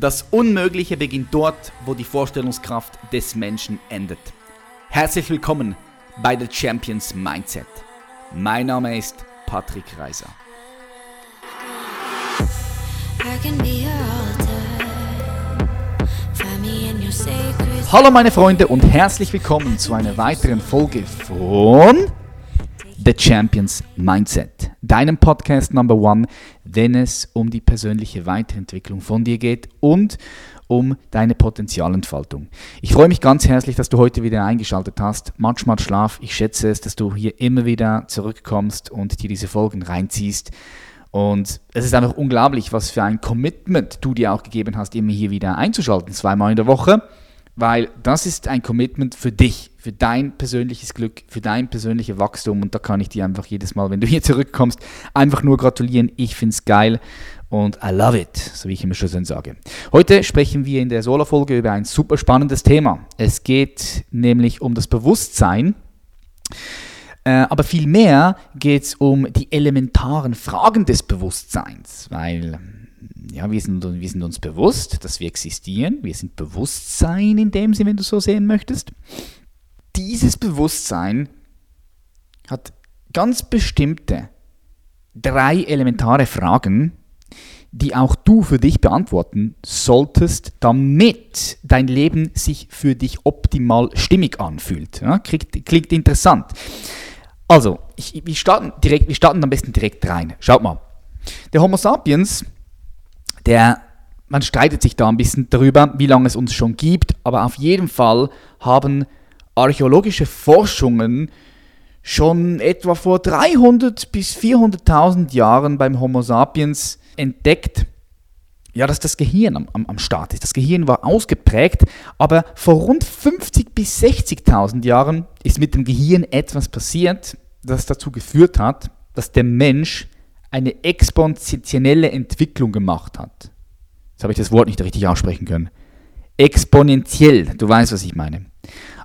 Das Unmögliche beginnt dort, wo die Vorstellungskraft des Menschen endet. Herzlich willkommen bei The Champions Mindset. Mein Name ist Patrick Reiser. Hallo meine Freunde und herzlich willkommen zu einer weiteren Folge von The Champions Mindset, deinem Podcast Number One, wenn es um die persönliche Weiterentwicklung von dir geht und um deine Potenzialentfaltung. Ich freue mich ganz herzlich, dass du heute wieder eingeschaltet hast. Manchmal Schlaf. Ich schätze es, dass du hier immer wieder zurückkommst und dir diese Folgen reinziehst. Und es ist einfach unglaublich, was für ein Commitment du dir auch gegeben hast, immer hier wieder einzuschalten, zweimal in der Woche weil das ist ein Commitment für dich, für dein persönliches Glück, für dein persönliches Wachstum und da kann ich dir einfach jedes Mal, wenn du hier zurückkommst, einfach nur gratulieren. Ich finde es geil und I love it, so wie ich immer schon sage. Heute sprechen wir in der Solo-Folge über ein super spannendes Thema. Es geht nämlich um das Bewusstsein, äh, aber vielmehr geht es um die elementaren Fragen des Bewusstseins, weil ja, wir sind, wir sind uns bewusst, dass wir existieren. Wir sind Bewusstsein in dem Sinne, wenn du so sehen möchtest. Dieses Bewusstsein hat ganz bestimmte drei elementare Fragen, die auch du für dich beantworten solltest, damit dein Leben sich für dich optimal stimmig anfühlt. Ja, klingt, klingt interessant. Also, ich, wir, starten direkt, wir starten am besten direkt rein. Schaut mal. Der Homo sapiens der, man streitet sich da ein bisschen darüber, wie lange es uns schon gibt, aber auf jeden Fall haben archäologische Forschungen schon etwa vor 300 bis 400.000 Jahren beim Homo sapiens entdeckt, ja, dass das Gehirn am, am, am Start ist. Das Gehirn war ausgeprägt, aber vor rund 50 bis 60.000 Jahren ist mit dem Gehirn etwas passiert, das dazu geführt hat, dass der Mensch eine exponentielle Entwicklung gemacht hat. Jetzt habe ich das Wort nicht richtig aussprechen können. Exponentiell, du weißt, was ich meine.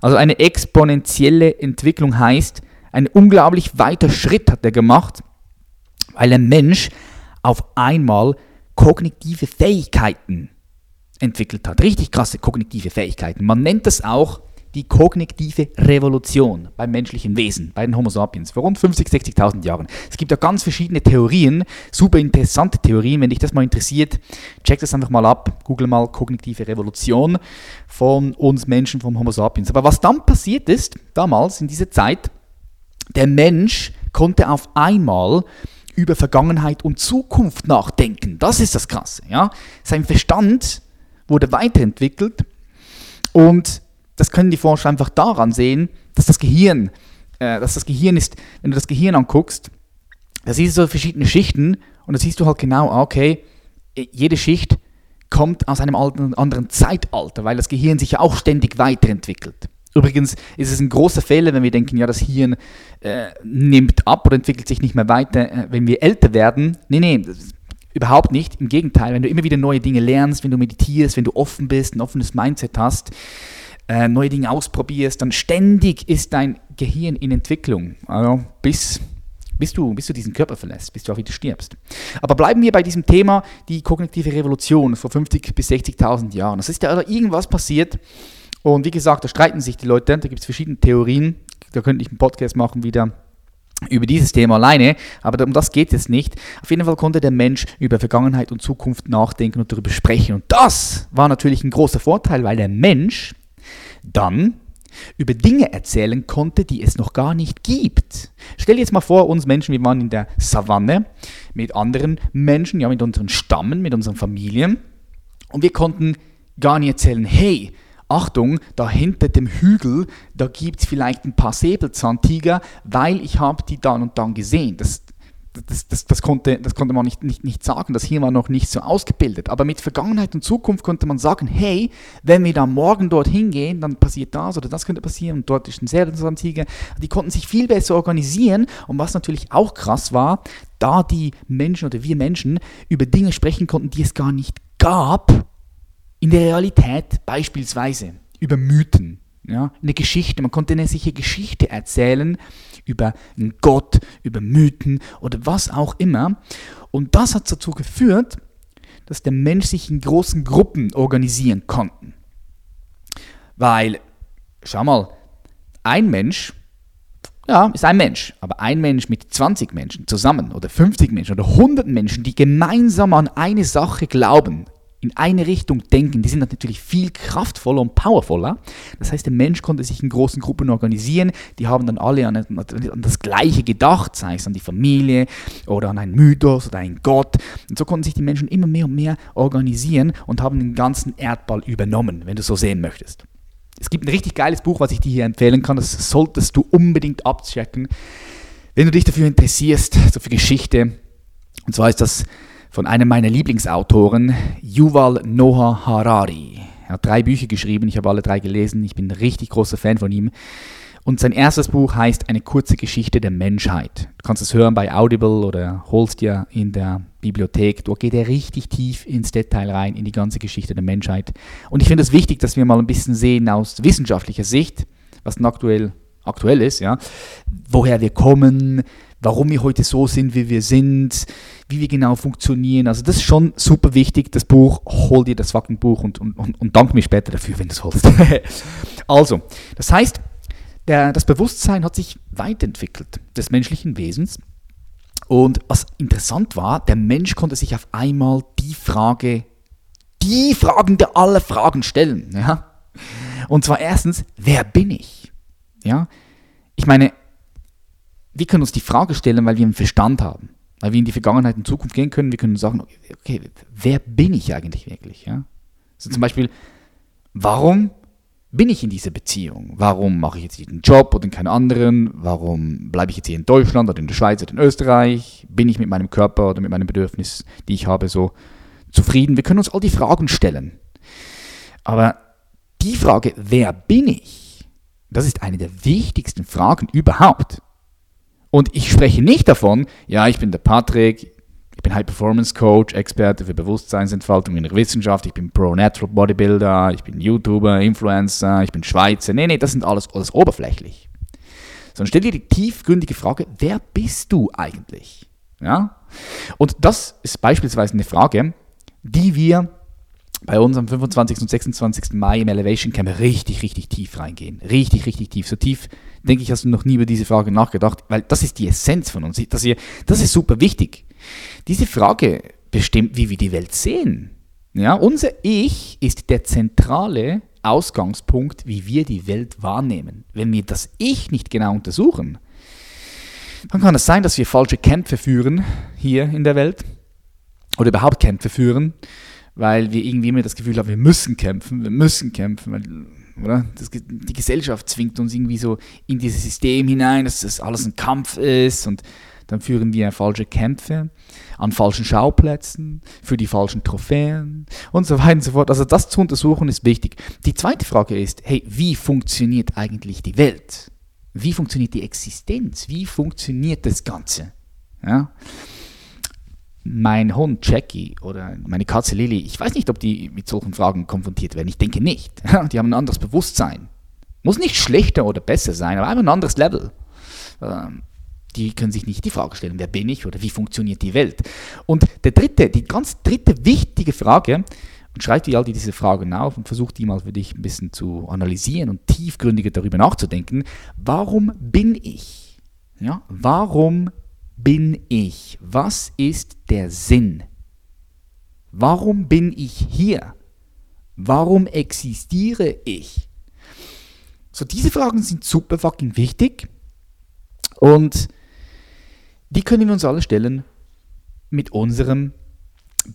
Also eine exponentielle Entwicklung heißt, ein unglaublich weiter Schritt hat er gemacht, weil der Mensch auf einmal kognitive Fähigkeiten entwickelt hat. Richtig krasse kognitive Fähigkeiten. Man nennt das auch die kognitive Revolution beim menschlichen Wesen, bei den Homo sapiens, vor rund 50, 60.000 Jahren. Es gibt ja ganz verschiedene Theorien, super interessante Theorien. Wenn dich das mal interessiert, check das einfach mal ab. Google mal kognitive Revolution von uns Menschen, vom Homo sapiens. Aber was dann passiert ist, damals in dieser Zeit, der Mensch konnte auf einmal über Vergangenheit und Zukunft nachdenken. Das ist das Krasse. Ja? Sein Verstand wurde weiterentwickelt und das können die Forscher einfach daran sehen, dass das Gehirn, äh, dass das Gehirn ist, wenn du das Gehirn anguckst, da siehst du so verschiedene Schichten und da siehst du halt genau, ah, okay, jede Schicht kommt aus einem anderen Zeitalter, weil das Gehirn sich ja auch ständig weiterentwickelt. Übrigens ist es ein großer Fehler, wenn wir denken, ja, das Hirn äh, nimmt ab oder entwickelt sich nicht mehr weiter, äh, wenn wir älter werden. Nee, nee, überhaupt nicht. Im Gegenteil, wenn du immer wieder neue Dinge lernst, wenn du meditierst, wenn du offen bist, ein offenes Mindset hast, äh, neue Dinge ausprobierst, dann ständig ist dein Gehirn in Entwicklung. Also bis, bis, du, bis du diesen Körper verlässt, bis du auch wieder stirbst. Aber bleiben wir bei diesem Thema, die kognitive Revolution vor 50.000 bis 60.000 Jahren. Es ist ja irgendwas passiert. Und wie gesagt, da streiten sich die Leute, da gibt es verschiedene Theorien. Da könnte ich einen Podcast machen wieder über dieses Thema alleine, aber um das geht es nicht. Auf jeden Fall konnte der Mensch über Vergangenheit und Zukunft nachdenken und darüber sprechen. Und das war natürlich ein großer Vorteil, weil der Mensch dann über Dinge erzählen konnte, die es noch gar nicht gibt. Stell dir jetzt mal vor, uns Menschen, wir waren in der Savanne mit anderen Menschen, ja mit unseren Stammen, mit unseren Familien und wir konnten gar nicht erzählen, hey, Achtung, da hinter dem Hügel, da gibt es vielleicht ein paar Säbelzahntiger, weil ich habe die dann und dann gesehen. Das, das, das, das, konnte, das konnte man nicht, nicht, nicht sagen, das hier war noch nicht so ausgebildet. Aber mit Vergangenheit und Zukunft konnte man sagen, hey, wenn wir da morgen dorthin gehen, dann passiert das oder das könnte passieren und dort ist ein Säbelzahntiger. Die konnten sich viel besser organisieren und was natürlich auch krass war, da die Menschen oder wir Menschen über Dinge sprechen konnten, die es gar nicht gab, in der Realität beispielsweise über Mythen, ja, eine Geschichte. Man konnte eine sichere Geschichte erzählen über einen Gott, über Mythen oder was auch immer. Und das hat dazu geführt, dass der Mensch sich in großen Gruppen organisieren konnte. Weil, schau mal, ein Mensch, ja, ist ein Mensch, aber ein Mensch mit 20 Menschen zusammen oder 50 Menschen oder 100 Menschen, die gemeinsam an eine Sache glauben, in eine Richtung denken, die sind natürlich viel kraftvoller und powervoller. Das heißt, der Mensch konnte sich in großen Gruppen organisieren, die haben dann alle an, an das Gleiche gedacht, sei es an die Familie oder an einen Mythos oder einen Gott. Und so konnten sich die Menschen immer mehr und mehr organisieren und haben den ganzen Erdball übernommen, wenn du so sehen möchtest. Es gibt ein richtig geiles Buch, was ich dir hier empfehlen kann, das solltest du unbedingt abchecken, wenn du dich dafür interessierst, so für Geschichte. Und zwar ist das von einem meiner Lieblingsautoren, Yuval Noah Harari. Er hat drei Bücher geschrieben, ich habe alle drei gelesen, ich bin ein richtig großer Fan von ihm. Und sein erstes Buch heißt Eine kurze Geschichte der Menschheit. Du kannst es hören bei Audible oder holst dir in der Bibliothek. Dort geht er richtig tief ins Detail rein, in die ganze Geschichte der Menschheit. Und ich finde es wichtig, dass wir mal ein bisschen sehen aus wissenschaftlicher Sicht, was denn aktuell aktuell ist, ja, woher wir kommen, warum wir heute so sind, wie wir sind, wie wir genau funktionieren. Also das ist schon super wichtig, das Buch. Hol dir das fucking Buch und, und, und, und dank mir später dafür, wenn du es holst. also, das heißt, der, das Bewusstsein hat sich weiterentwickelt des menschlichen Wesens. Und was interessant war, der Mensch konnte sich auf einmal die Frage, die Fragen der aller Fragen stellen. Ja? Und zwar erstens, wer bin ich? Ja? Ich meine, wir können uns die Frage stellen, weil wir einen Verstand haben, weil wir in die Vergangenheit und Zukunft gehen können. Wir können sagen, okay, wer bin ich eigentlich wirklich? Ja? Also zum Beispiel, warum bin ich in dieser Beziehung? Warum mache ich jetzt diesen Job oder keinen anderen? Warum bleibe ich jetzt hier in Deutschland oder in der Schweiz oder in Österreich? Bin ich mit meinem Körper oder mit meinem Bedürfnis, die ich habe, so zufrieden? Wir können uns all die Fragen stellen. Aber die Frage, wer bin ich? Das ist eine der wichtigsten Fragen überhaupt. Und ich spreche nicht davon, ja, ich bin der Patrick, ich bin High Performance Coach, Experte für Bewusstseinsentfaltung in der Wissenschaft, ich bin Pro Natural Bodybuilder, ich bin YouTuber, Influencer, ich bin Schweizer. Nee, nee, das sind alles, alles oberflächlich. Sondern stell dir die tiefgründige Frage, wer bist du eigentlich? Ja? Und das ist beispielsweise eine Frage, die wir bei uns am 25. und 26. Mai im Elevation Camp richtig, richtig tief reingehen. Richtig, richtig tief. So tief, denke ich, hast du noch nie über diese Frage nachgedacht, weil das ist die Essenz von uns. Das, hier, das ist super wichtig. Diese Frage bestimmt, wie wir die Welt sehen. Ja, unser Ich ist der zentrale Ausgangspunkt, wie wir die Welt wahrnehmen. Wenn wir das Ich nicht genau untersuchen, dann kann es sein, dass wir falsche Kämpfe führen hier in der Welt oder überhaupt Kämpfe führen weil wir irgendwie immer das Gefühl haben, wir müssen kämpfen, wir müssen kämpfen, weil, oder? Das, die Gesellschaft zwingt uns irgendwie so in dieses System hinein, dass das alles ein Kampf ist und dann führen wir falsche Kämpfe an falschen Schauplätzen, für die falschen Trophäen und so weiter und so fort. Also das zu untersuchen ist wichtig. Die zweite Frage ist, hey, wie funktioniert eigentlich die Welt? Wie funktioniert die Existenz? Wie funktioniert das Ganze? Ja? Mein Hund Jackie oder meine Katze Lily, ich weiß nicht, ob die mit solchen Fragen konfrontiert werden. Ich denke nicht. Die haben ein anderes Bewusstsein. Muss nicht schlechter oder besser sein, aber einfach ein anderes Level. Ähm, die können sich nicht die Frage stellen, wer bin ich oder wie funktioniert die Welt. Und der dritte, die ganz dritte wichtige Frage, und schreib dir all diese Fragen auf und versuch die mal für dich ein bisschen zu analysieren und tiefgründiger darüber nachzudenken. Warum bin ich? Ja, warum bin ich? Was ist der Sinn? Warum bin ich hier? Warum existiere ich? So, diese Fragen sind super fucking wichtig und die können wir uns alle stellen mit unserem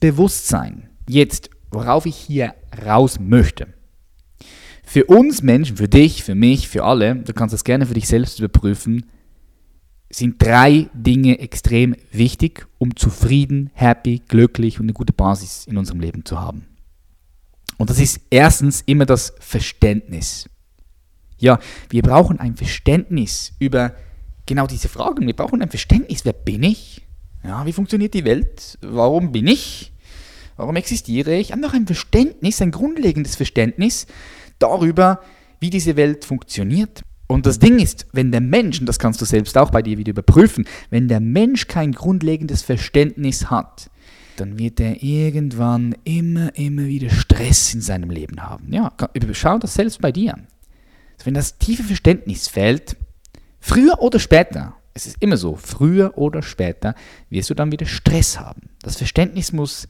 Bewusstsein. Jetzt, worauf ich hier raus möchte. Für uns Menschen, für dich, für mich, für alle, du kannst das gerne für dich selbst überprüfen, sind drei Dinge extrem wichtig, um zufrieden, happy, glücklich und eine gute Basis in unserem Leben zu haben. Und das ist erstens immer das Verständnis. Ja, wir brauchen ein Verständnis über genau diese Fragen. Wir brauchen ein Verständnis, wer bin ich? Ja, wie funktioniert die Welt? Warum bin ich? Warum existiere ich? Einfach ein Verständnis, ein grundlegendes Verständnis darüber, wie diese Welt funktioniert. Und das Ding ist, wenn der Mensch, und das kannst du selbst auch bei dir wieder überprüfen, wenn der Mensch kein grundlegendes Verständnis hat, dann wird er irgendwann immer, immer wieder Stress in seinem Leben haben. Ja, schau das selbst bei dir. Also wenn das tiefe Verständnis fällt, früher oder später, es ist immer so, früher oder später wirst du dann wieder Stress haben. Das Verständnis muss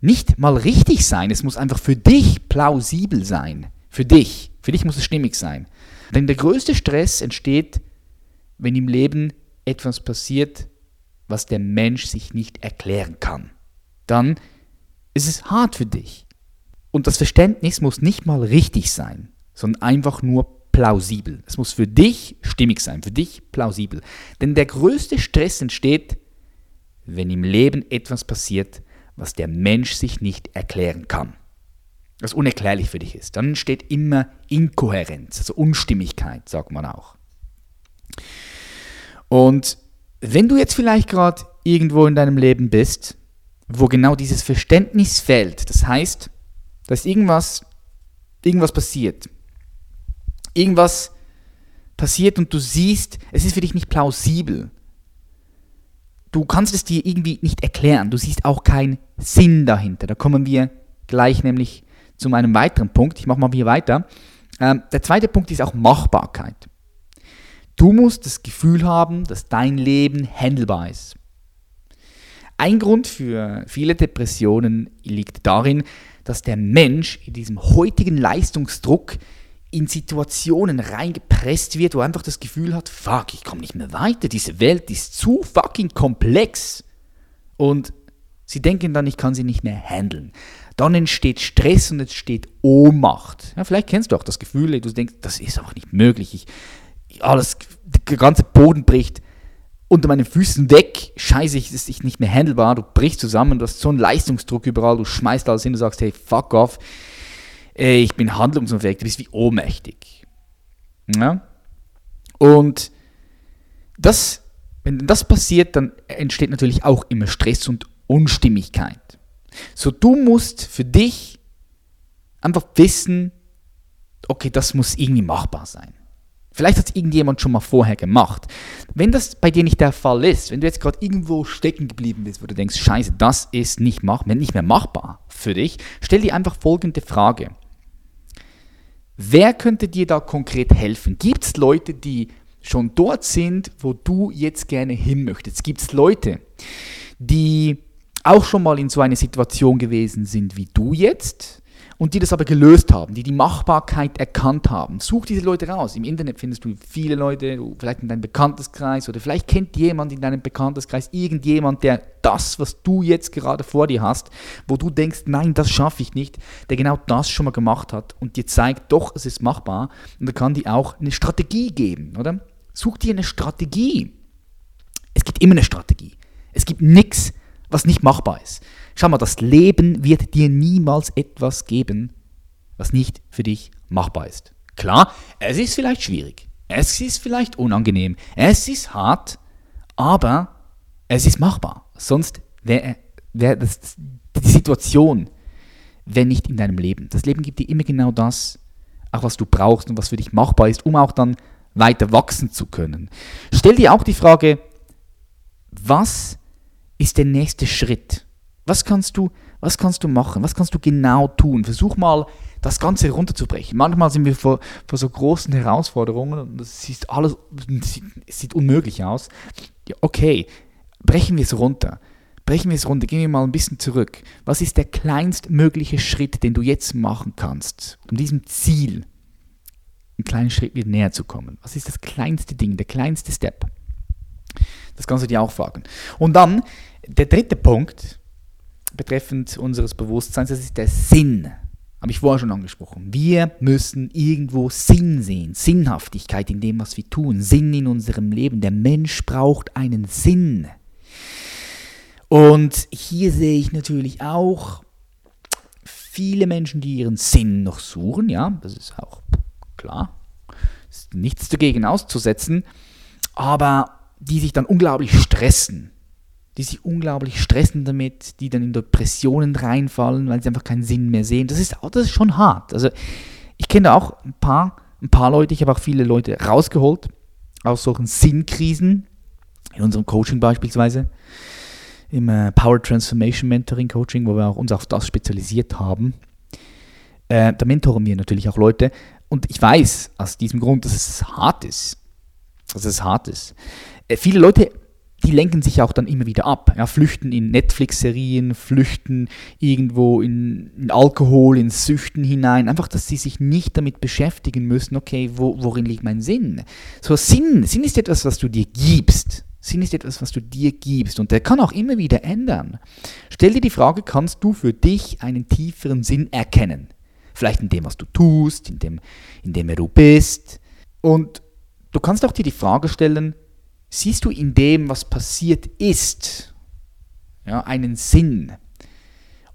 nicht mal richtig sein, es muss einfach für dich plausibel sein. Für dich. Für dich muss es stimmig sein. Denn der größte Stress entsteht, wenn im Leben etwas passiert, was der Mensch sich nicht erklären kann. Dann ist es hart für dich. Und das Verständnis muss nicht mal richtig sein, sondern einfach nur plausibel. Es muss für dich stimmig sein, für dich plausibel. Denn der größte Stress entsteht, wenn im Leben etwas passiert, was der Mensch sich nicht erklären kann. Was unerklärlich für dich ist. Dann entsteht immer Inkohärenz, also Unstimmigkeit, sagt man auch. Und wenn du jetzt vielleicht gerade irgendwo in deinem Leben bist, wo genau dieses Verständnis fällt, das heißt, dass irgendwas, irgendwas passiert, irgendwas passiert und du siehst, es ist für dich nicht plausibel. Du kannst es dir irgendwie nicht erklären. Du siehst auch keinen Sinn dahinter. Da kommen wir gleich nämlich zu meinem weiteren Punkt. Ich mache mal hier weiter. Ähm, der zweite Punkt ist auch Machbarkeit. Du musst das Gefühl haben, dass dein Leben handelbar ist. Ein Grund für viele Depressionen liegt darin, dass der Mensch in diesem heutigen Leistungsdruck in Situationen reingepresst wird, wo er einfach das Gefühl hat, fuck, ich komme nicht mehr weiter, diese Welt ist zu fucking komplex. Und sie denken dann, ich kann sie nicht mehr handeln. Dann entsteht Stress und entsteht Ohnmacht. Ja, vielleicht kennst du auch das Gefühl, du denkst, das ist auch nicht möglich. Ich, alles, der ganze Boden bricht unter meinen Füßen weg. Scheiße, es ist nicht mehr handelbar. Du brichst zusammen, du hast so einen Leistungsdruck überall, du schmeißt alles hin, du sagst, hey, fuck off ich bin handlungsunfähig, du bist wie ohnmächtig. Ja? Und das, wenn das passiert, dann entsteht natürlich auch immer Stress und Unstimmigkeit. So, du musst für dich einfach wissen, okay, das muss irgendwie machbar sein. Vielleicht hat es irgendjemand schon mal vorher gemacht. Wenn das bei dir nicht der Fall ist, wenn du jetzt gerade irgendwo stecken geblieben bist, wo du denkst, scheiße, das ist nicht, mach, nicht mehr machbar für dich, stell dir einfach folgende Frage. Wer könnte dir da konkret helfen? Gibt es Leute, die schon dort sind, wo du jetzt gerne hin möchtest? Gibt es Leute, die auch schon mal in so einer Situation gewesen sind wie du jetzt? und die das aber gelöst haben, die die Machbarkeit erkannt haben. Such diese Leute raus. Im Internet findest du viele Leute, vielleicht in deinem Bekannteskreis oder vielleicht kennt jemand in deinem Bekannteskreis irgendjemand, der das, was du jetzt gerade vor dir hast, wo du denkst, nein, das schaffe ich nicht, der genau das schon mal gemacht hat und dir zeigt, doch, es ist machbar und er kann dir auch eine Strategie geben, oder? Such dir eine Strategie. Es gibt immer eine Strategie. Es gibt nichts, was nicht machbar ist. Schau mal, das Leben wird dir niemals etwas geben, was nicht für dich machbar ist. Klar, es ist vielleicht schwierig, es ist vielleicht unangenehm, es ist hart, aber es ist machbar. Sonst wäre wär die Situation wäre nicht in deinem Leben. Das Leben gibt dir immer genau das, auch was du brauchst und was für dich machbar ist, um auch dann weiter wachsen zu können. Stell dir auch die Frage, was ist der nächste Schritt? Was kannst du, was kannst du machen? Was kannst du genau tun? Versuch mal, das Ganze runterzubrechen. Manchmal sind wir vor, vor so großen Herausforderungen und das sieht alles es sieht unmöglich aus. Ja, okay, brechen wir es runter. Brechen wir es runter, gehen wir mal ein bisschen zurück. Was ist der kleinstmögliche Schritt, den du jetzt machen kannst, um diesem Ziel einen kleinen Schritt wieder näher zu kommen? Was ist das kleinste Ding, der kleinste Step? Das kannst du dir auch fragen. Und dann der dritte Punkt betreffend unseres Bewusstseins, das ist der Sinn. Habe ich vorher schon angesprochen. Wir müssen irgendwo Sinn sehen, Sinnhaftigkeit in dem, was wir tun, Sinn in unserem Leben. Der Mensch braucht einen Sinn. Und hier sehe ich natürlich auch viele Menschen, die ihren Sinn noch suchen. Ja, das ist auch klar. Ist nichts dagegen auszusetzen. Aber die sich dann unglaublich stressen, die sich unglaublich stressen damit, die dann in Depressionen reinfallen, weil sie einfach keinen Sinn mehr sehen. Das ist, das ist schon hart. Also ich kenne da auch ein paar, ein paar Leute, ich habe auch viele Leute rausgeholt aus solchen Sinnkrisen, in unserem Coaching beispielsweise. im äh, Power Transformation Mentoring Coaching, wo wir auch uns auf das spezialisiert haben. Äh, da mentoren wir natürlich auch Leute. Und ich weiß aus diesem Grund, dass es hart ist. Dass es hart ist. Äh, viele Leute die lenken sich auch dann immer wieder ab. Ja, flüchten in Netflix-Serien, flüchten irgendwo in, in, Alkohol, in Süchten hinein. Einfach, dass sie sich nicht damit beschäftigen müssen, okay, wo, worin liegt mein Sinn? So Sinn, Sinn ist etwas, was du dir gibst. Sinn ist etwas, was du dir gibst und der kann auch immer wieder ändern. Stell dir die Frage, kannst du für dich einen tieferen Sinn erkennen? Vielleicht in dem, was du tust, in dem, in dem du bist. Und du kannst auch dir die Frage stellen, siehst du in dem, was passiert ist, ja, einen Sinn.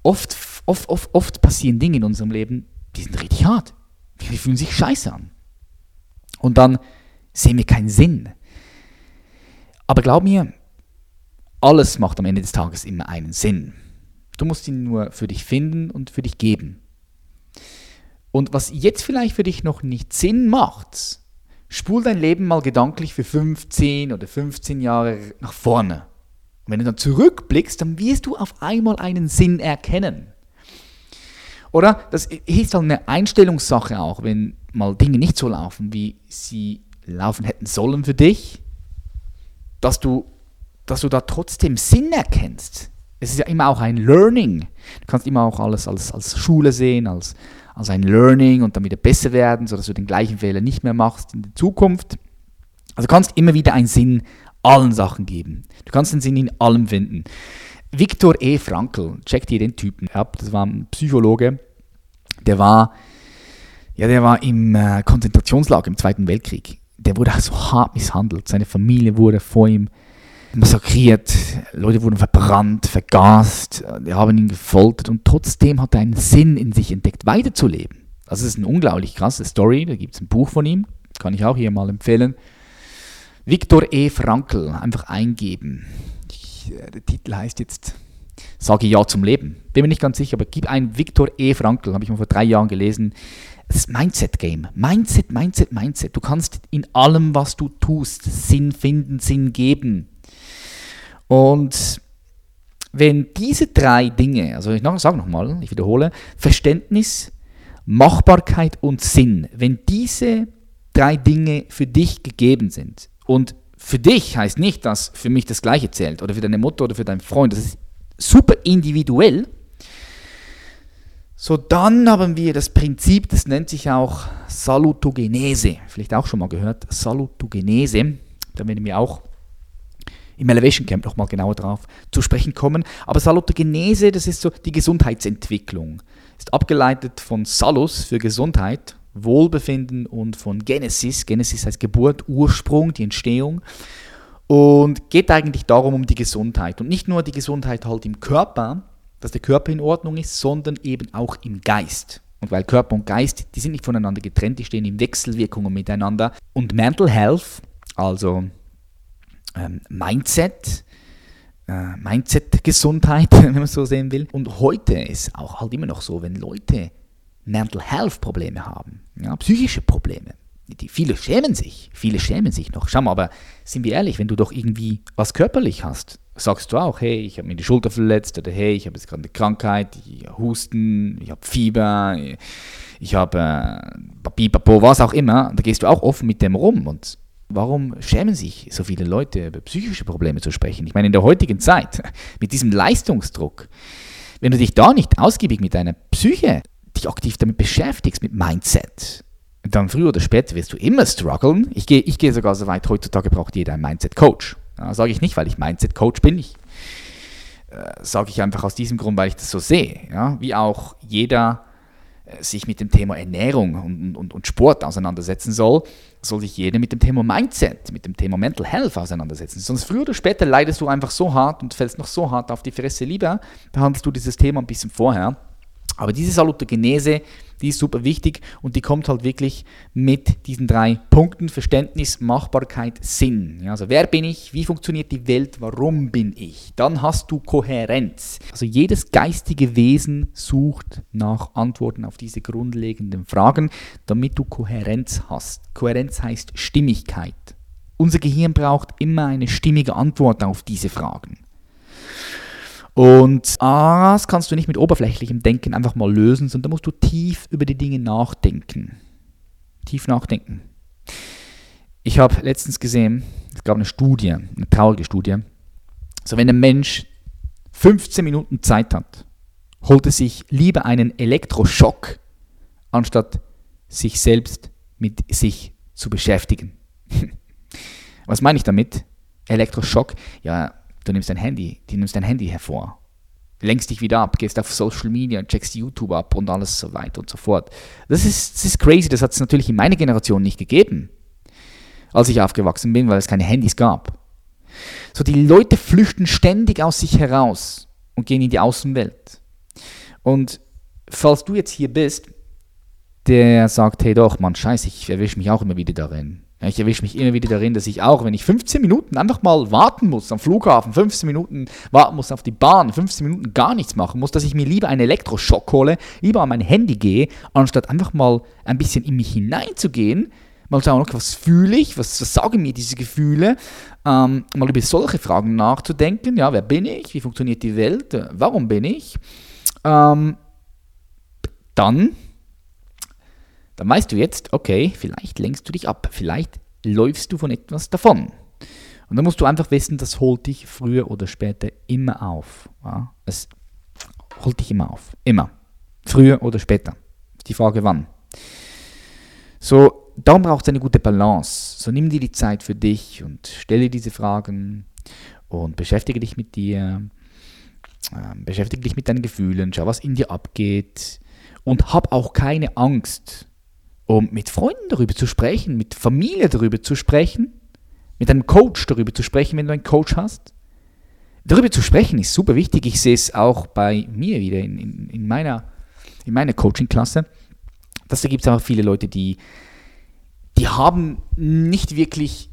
Oft, oft, oft, oft passieren Dinge in unserem Leben, die sind richtig hart. Die fühlen sich scheiße an. Und dann sehen wir keinen Sinn. Aber glaub mir, alles macht am Ende des Tages immer einen Sinn. Du musst ihn nur für dich finden und für dich geben. Und was jetzt vielleicht für dich noch nicht Sinn macht, Spul dein Leben mal gedanklich für 15 oder 15 Jahre nach vorne. Und wenn du dann zurückblickst, dann wirst du auf einmal einen Sinn erkennen. Oder das ist halt eine Einstellungssache auch, wenn mal Dinge nicht so laufen, wie sie laufen hätten sollen für dich, dass du, dass du da trotzdem Sinn erkennst. Es ist ja immer auch ein Learning. Du kannst immer auch alles als, als Schule sehen, als, als ein Learning und dann wieder besser werden, sodass du den gleichen Fehler nicht mehr machst in der Zukunft. Also kannst immer wieder einen Sinn allen Sachen geben. Du kannst den Sinn in allem finden. Viktor E. Frankl, checkt ihr den Typen ab, das war ein Psychologe, der war, ja, der war im äh, Konzentrationslager im Zweiten Weltkrieg. Der wurde so hart misshandelt. Seine Familie wurde vor ihm massakriert, Leute wurden verbrannt, vergast, die haben ihn gefoltert und trotzdem hat er einen Sinn in sich entdeckt, weiterzuleben. Das ist eine unglaublich krasse Story, da gibt es ein Buch von ihm, kann ich auch hier mal empfehlen. Viktor E. Frankl, einfach eingeben. Ich, äh, der Titel heißt jetzt Sage Ja zum Leben. Bin mir nicht ganz sicher, aber gib ein Viktor E. Frankl, habe ich mal vor drei Jahren gelesen. Das Mindset-Game. Mindset, Mindset, Mindset. Du kannst in allem, was du tust, Sinn finden, Sinn geben. Und wenn diese drei Dinge, also ich sage nochmal, ich wiederhole, Verständnis, Machbarkeit und Sinn, wenn diese drei Dinge für dich gegeben sind und für dich heißt nicht, dass für mich das Gleiche zählt oder für deine Mutter oder für deinen Freund, das ist super individuell, so dann haben wir das Prinzip, das nennt sich auch Salutogenese, vielleicht auch schon mal gehört, Salutogenese, da werden wir auch im Elevation Camp nochmal genauer drauf zu sprechen kommen. Aber Salutogenese, das ist so die Gesundheitsentwicklung. Ist abgeleitet von Salus für Gesundheit, Wohlbefinden und von Genesis. Genesis heißt Geburt, Ursprung, die Entstehung. Und geht eigentlich darum, um die Gesundheit. Und nicht nur die Gesundheit halt im Körper, dass der Körper in Ordnung ist, sondern eben auch im Geist. Und weil Körper und Geist, die sind nicht voneinander getrennt, die stehen in Wechselwirkungen miteinander. Und Mental Health, also ähm, Mindset, äh, Mindset-Gesundheit, wenn man so sehen will. Und heute ist auch halt immer noch so, wenn Leute Mental Health Probleme haben, ja, psychische Probleme, die, viele schämen sich, viele schämen sich noch. Schau mal, aber sind wir ehrlich, wenn du doch irgendwie was körperlich hast, sagst du auch, hey, ich habe mir die Schulter verletzt oder hey, ich habe jetzt gerade eine Krankheit, ich Husten, ich habe Fieber, ich habe äh, Pipapo, was auch immer, da gehst du auch offen mit dem rum und Warum schämen sich so viele Leute über psychische Probleme zu sprechen? Ich meine, in der heutigen Zeit, mit diesem Leistungsdruck, wenn du dich da nicht ausgiebig mit deiner Psyche, dich aktiv damit beschäftigst, mit Mindset, dann früher oder später wirst du immer strugglen. Ich gehe ich geh sogar so weit, heutzutage braucht jeder einen Mindset-Coach. Ja, sage ich nicht, weil ich Mindset-Coach bin. Ich äh, sage ich einfach aus diesem Grund, weil ich das so sehe. Ja? Wie auch jeder sich mit dem Thema Ernährung und, und, und Sport auseinandersetzen soll, soll sich jeder mit dem Thema Mindset, mit dem Thema Mental Health auseinandersetzen. Sonst früher oder später leidest du einfach so hart und fällst noch so hart auf die Fresse. Lieber behandelst du dieses Thema ein bisschen vorher. Aber diese Salutogenese, die ist super wichtig und die kommt halt wirklich mit diesen drei Punkten: Verständnis, Machbarkeit, Sinn. Ja, also, wer bin ich? Wie funktioniert die Welt? Warum bin ich? Dann hast du Kohärenz. Also, jedes geistige Wesen sucht nach Antworten auf diese grundlegenden Fragen, damit du Kohärenz hast. Kohärenz heißt Stimmigkeit. Unser Gehirn braucht immer eine stimmige Antwort auf diese Fragen. Und das kannst du nicht mit oberflächlichem Denken einfach mal lösen, sondern da musst du tief über die Dinge nachdenken. Tief nachdenken. Ich habe letztens gesehen, es gab eine Studie, eine traurige Studie. So, wenn ein Mensch 15 Minuten Zeit hat, holt er sich lieber einen Elektroschock, anstatt sich selbst mit sich zu beschäftigen. Was meine ich damit? Elektroschock, ja, du nimmst dein Handy, du nimmst dein Handy hervor, lenkst dich wieder ab, gehst auf Social Media, checkst YouTube ab und alles so weiter und so fort. Das ist, das ist crazy, das hat es natürlich in meiner Generation nicht gegeben, als ich aufgewachsen bin, weil es keine Handys gab. So, die Leute flüchten ständig aus sich heraus und gehen in die Außenwelt. Und falls du jetzt hier bist, der sagt, hey doch, Mann, scheiße, ich erwische mich auch immer wieder darin. Ich erwische mich immer wieder darin, dass ich auch, wenn ich 15 Minuten einfach mal warten muss am Flughafen, 15 Minuten warten muss auf die Bahn, 15 Minuten gar nichts machen muss, dass ich mir lieber einen Elektroschock hole, lieber an mein Handy gehe, anstatt einfach mal ein bisschen in mich hineinzugehen, mal schauen, okay, was fühle ich, was, was sagen mir diese Gefühle, ähm, mal über solche Fragen nachzudenken, ja, wer bin ich, wie funktioniert die Welt, äh, warum bin ich, ähm, dann dann weißt du jetzt, okay, vielleicht lenkst du dich ab, vielleicht läufst du von etwas davon. Und dann musst du einfach wissen, das holt dich früher oder später immer auf. Ja? Es holt dich immer auf. Immer. Früher oder später. Die Frage wann. So, darum braucht es eine gute Balance. So nimm dir die Zeit für dich und stelle diese Fragen und beschäftige dich mit dir. Ähm, beschäftige dich mit deinen Gefühlen, schau, was in dir abgeht und hab auch keine Angst, um mit Freunden darüber zu sprechen, mit Familie darüber zu sprechen, mit einem Coach darüber zu sprechen, wenn du einen Coach hast. Darüber zu sprechen ist super wichtig. Ich sehe es auch bei mir wieder in, in, in meiner, in meiner Coaching-Klasse. Dass da gibt es auch viele Leute, die, die haben nicht wirklich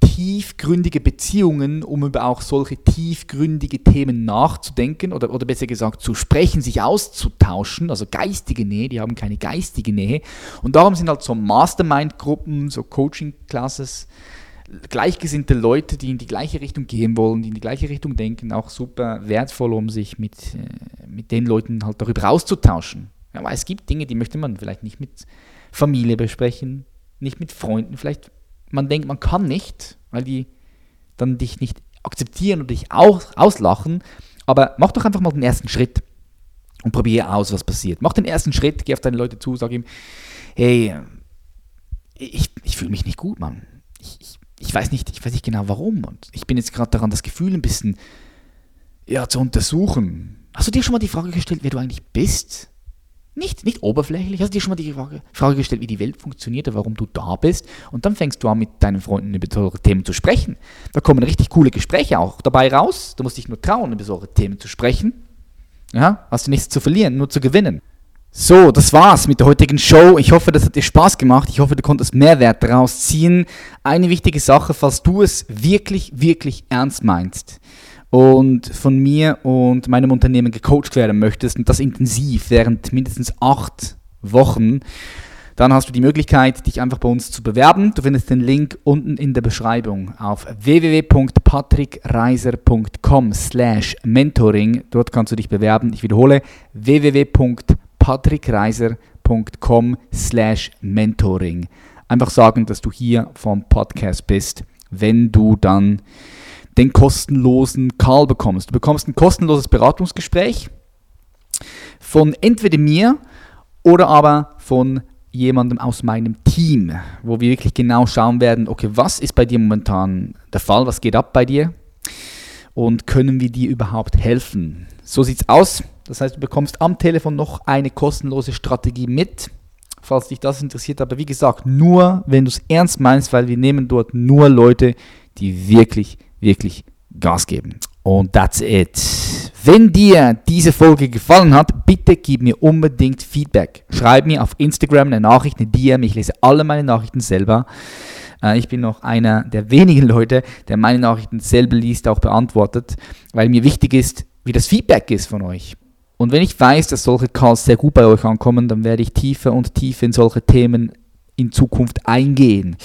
tiefgründige Beziehungen, um über auch solche tiefgründige Themen nachzudenken oder, oder besser gesagt zu sprechen, sich auszutauschen, also geistige Nähe, die haben keine geistige Nähe. Und darum sind halt so Mastermind-Gruppen, so Coaching-Classes, gleichgesinnte Leute, die in die gleiche Richtung gehen wollen, die in die gleiche Richtung denken, auch super wertvoll, um sich mit, äh, mit den Leuten halt darüber auszutauschen. Weil es gibt Dinge, die möchte man vielleicht nicht mit Familie besprechen, nicht mit Freunden, vielleicht man denkt, man kann nicht, weil die dann dich nicht akzeptieren und dich aus, auslachen. Aber mach doch einfach mal den ersten Schritt und probiere aus, was passiert. Mach den ersten Schritt, geh auf deine Leute zu, sag ihm, hey, ich, ich fühle mich nicht gut, Mann. Ich, ich, ich, weiß nicht, ich weiß nicht genau warum. Und ich bin jetzt gerade daran, das Gefühl ein bisschen ja, zu untersuchen. Hast du dir schon mal die Frage gestellt, wer du eigentlich bist? Nicht, nicht oberflächlich. Hast du dir schon mal die Frage, Frage gestellt, wie die Welt funktioniert, warum du da bist? Und dann fängst du an, mit deinen Freunden über solche Themen zu sprechen. Da kommen richtig coole Gespräche auch dabei raus. Du musst dich nur trauen, über solche Themen zu sprechen. Ja, hast du nichts zu verlieren, nur zu gewinnen. So, das war's mit der heutigen Show. Ich hoffe, das hat dir Spaß gemacht. Ich hoffe, du konntest Mehrwert daraus ziehen. Eine wichtige Sache, falls du es wirklich, wirklich ernst meinst und von mir und meinem Unternehmen gecoacht werden möchtest und das intensiv während mindestens acht Wochen, dann hast du die Möglichkeit, dich einfach bei uns zu bewerben. Du findest den Link unten in der Beschreibung auf www.patrickreiser.com slash mentoring. Dort kannst du dich bewerben. Ich wiederhole www.patrickreiser.com slash mentoring. Einfach sagen, dass du hier vom Podcast bist, wenn du dann den kostenlosen Call bekommst. Du bekommst ein kostenloses Beratungsgespräch von entweder mir oder aber von jemandem aus meinem Team, wo wir wirklich genau schauen werden, okay, was ist bei dir momentan der Fall, was geht ab bei dir und können wir dir überhaupt helfen? So sieht es aus. Das heißt, du bekommst am Telefon noch eine kostenlose Strategie mit, falls dich das interessiert. Aber wie gesagt, nur wenn du es ernst meinst, weil wir nehmen dort nur Leute, die wirklich wirklich Gas geben. Und that's it. Wenn dir diese Folge gefallen hat, bitte gib mir unbedingt Feedback. Schreib mir auf Instagram eine Nachricht, eine DM. Ich lese alle meine Nachrichten selber. Äh, ich bin noch einer der wenigen Leute, der meine Nachrichten selber liest, auch beantwortet, weil mir wichtig ist, wie das Feedback ist von euch. Und wenn ich weiß, dass solche Calls sehr gut bei euch ankommen, dann werde ich tiefer und tiefer in solche Themen in Zukunft eingehen.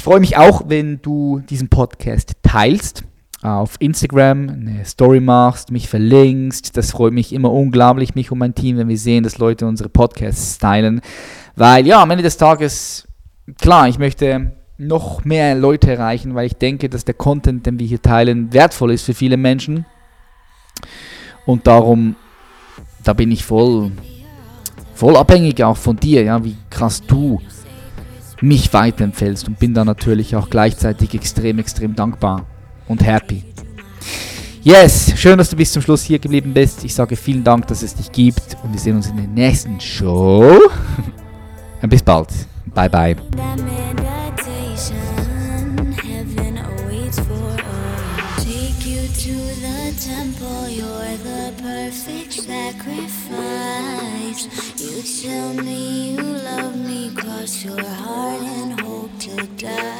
Ich freue mich auch, wenn du diesen Podcast teilst. auf Instagram eine Story machst, mich verlinkst. Das freut mich immer unglaublich, mich und mein Team, wenn wir sehen, dass Leute unsere Podcasts teilen. Weil ja, am Ende des Tages, klar, ich möchte noch mehr Leute erreichen, weil ich denke, dass der Content, den wir hier teilen, wertvoll ist für viele Menschen. Und darum, da bin ich voll, voll abhängig auch von dir, ja, wie krass du mich weiterempfällst und bin da natürlich auch gleichzeitig extrem, extrem dankbar und happy. Yes, schön, dass du bis zum Schluss hier geblieben bist. Ich sage vielen Dank, dass es dich gibt und wir sehen uns in der nächsten Show. Und bis bald. Bye bye. You tell me your heart and hope to die.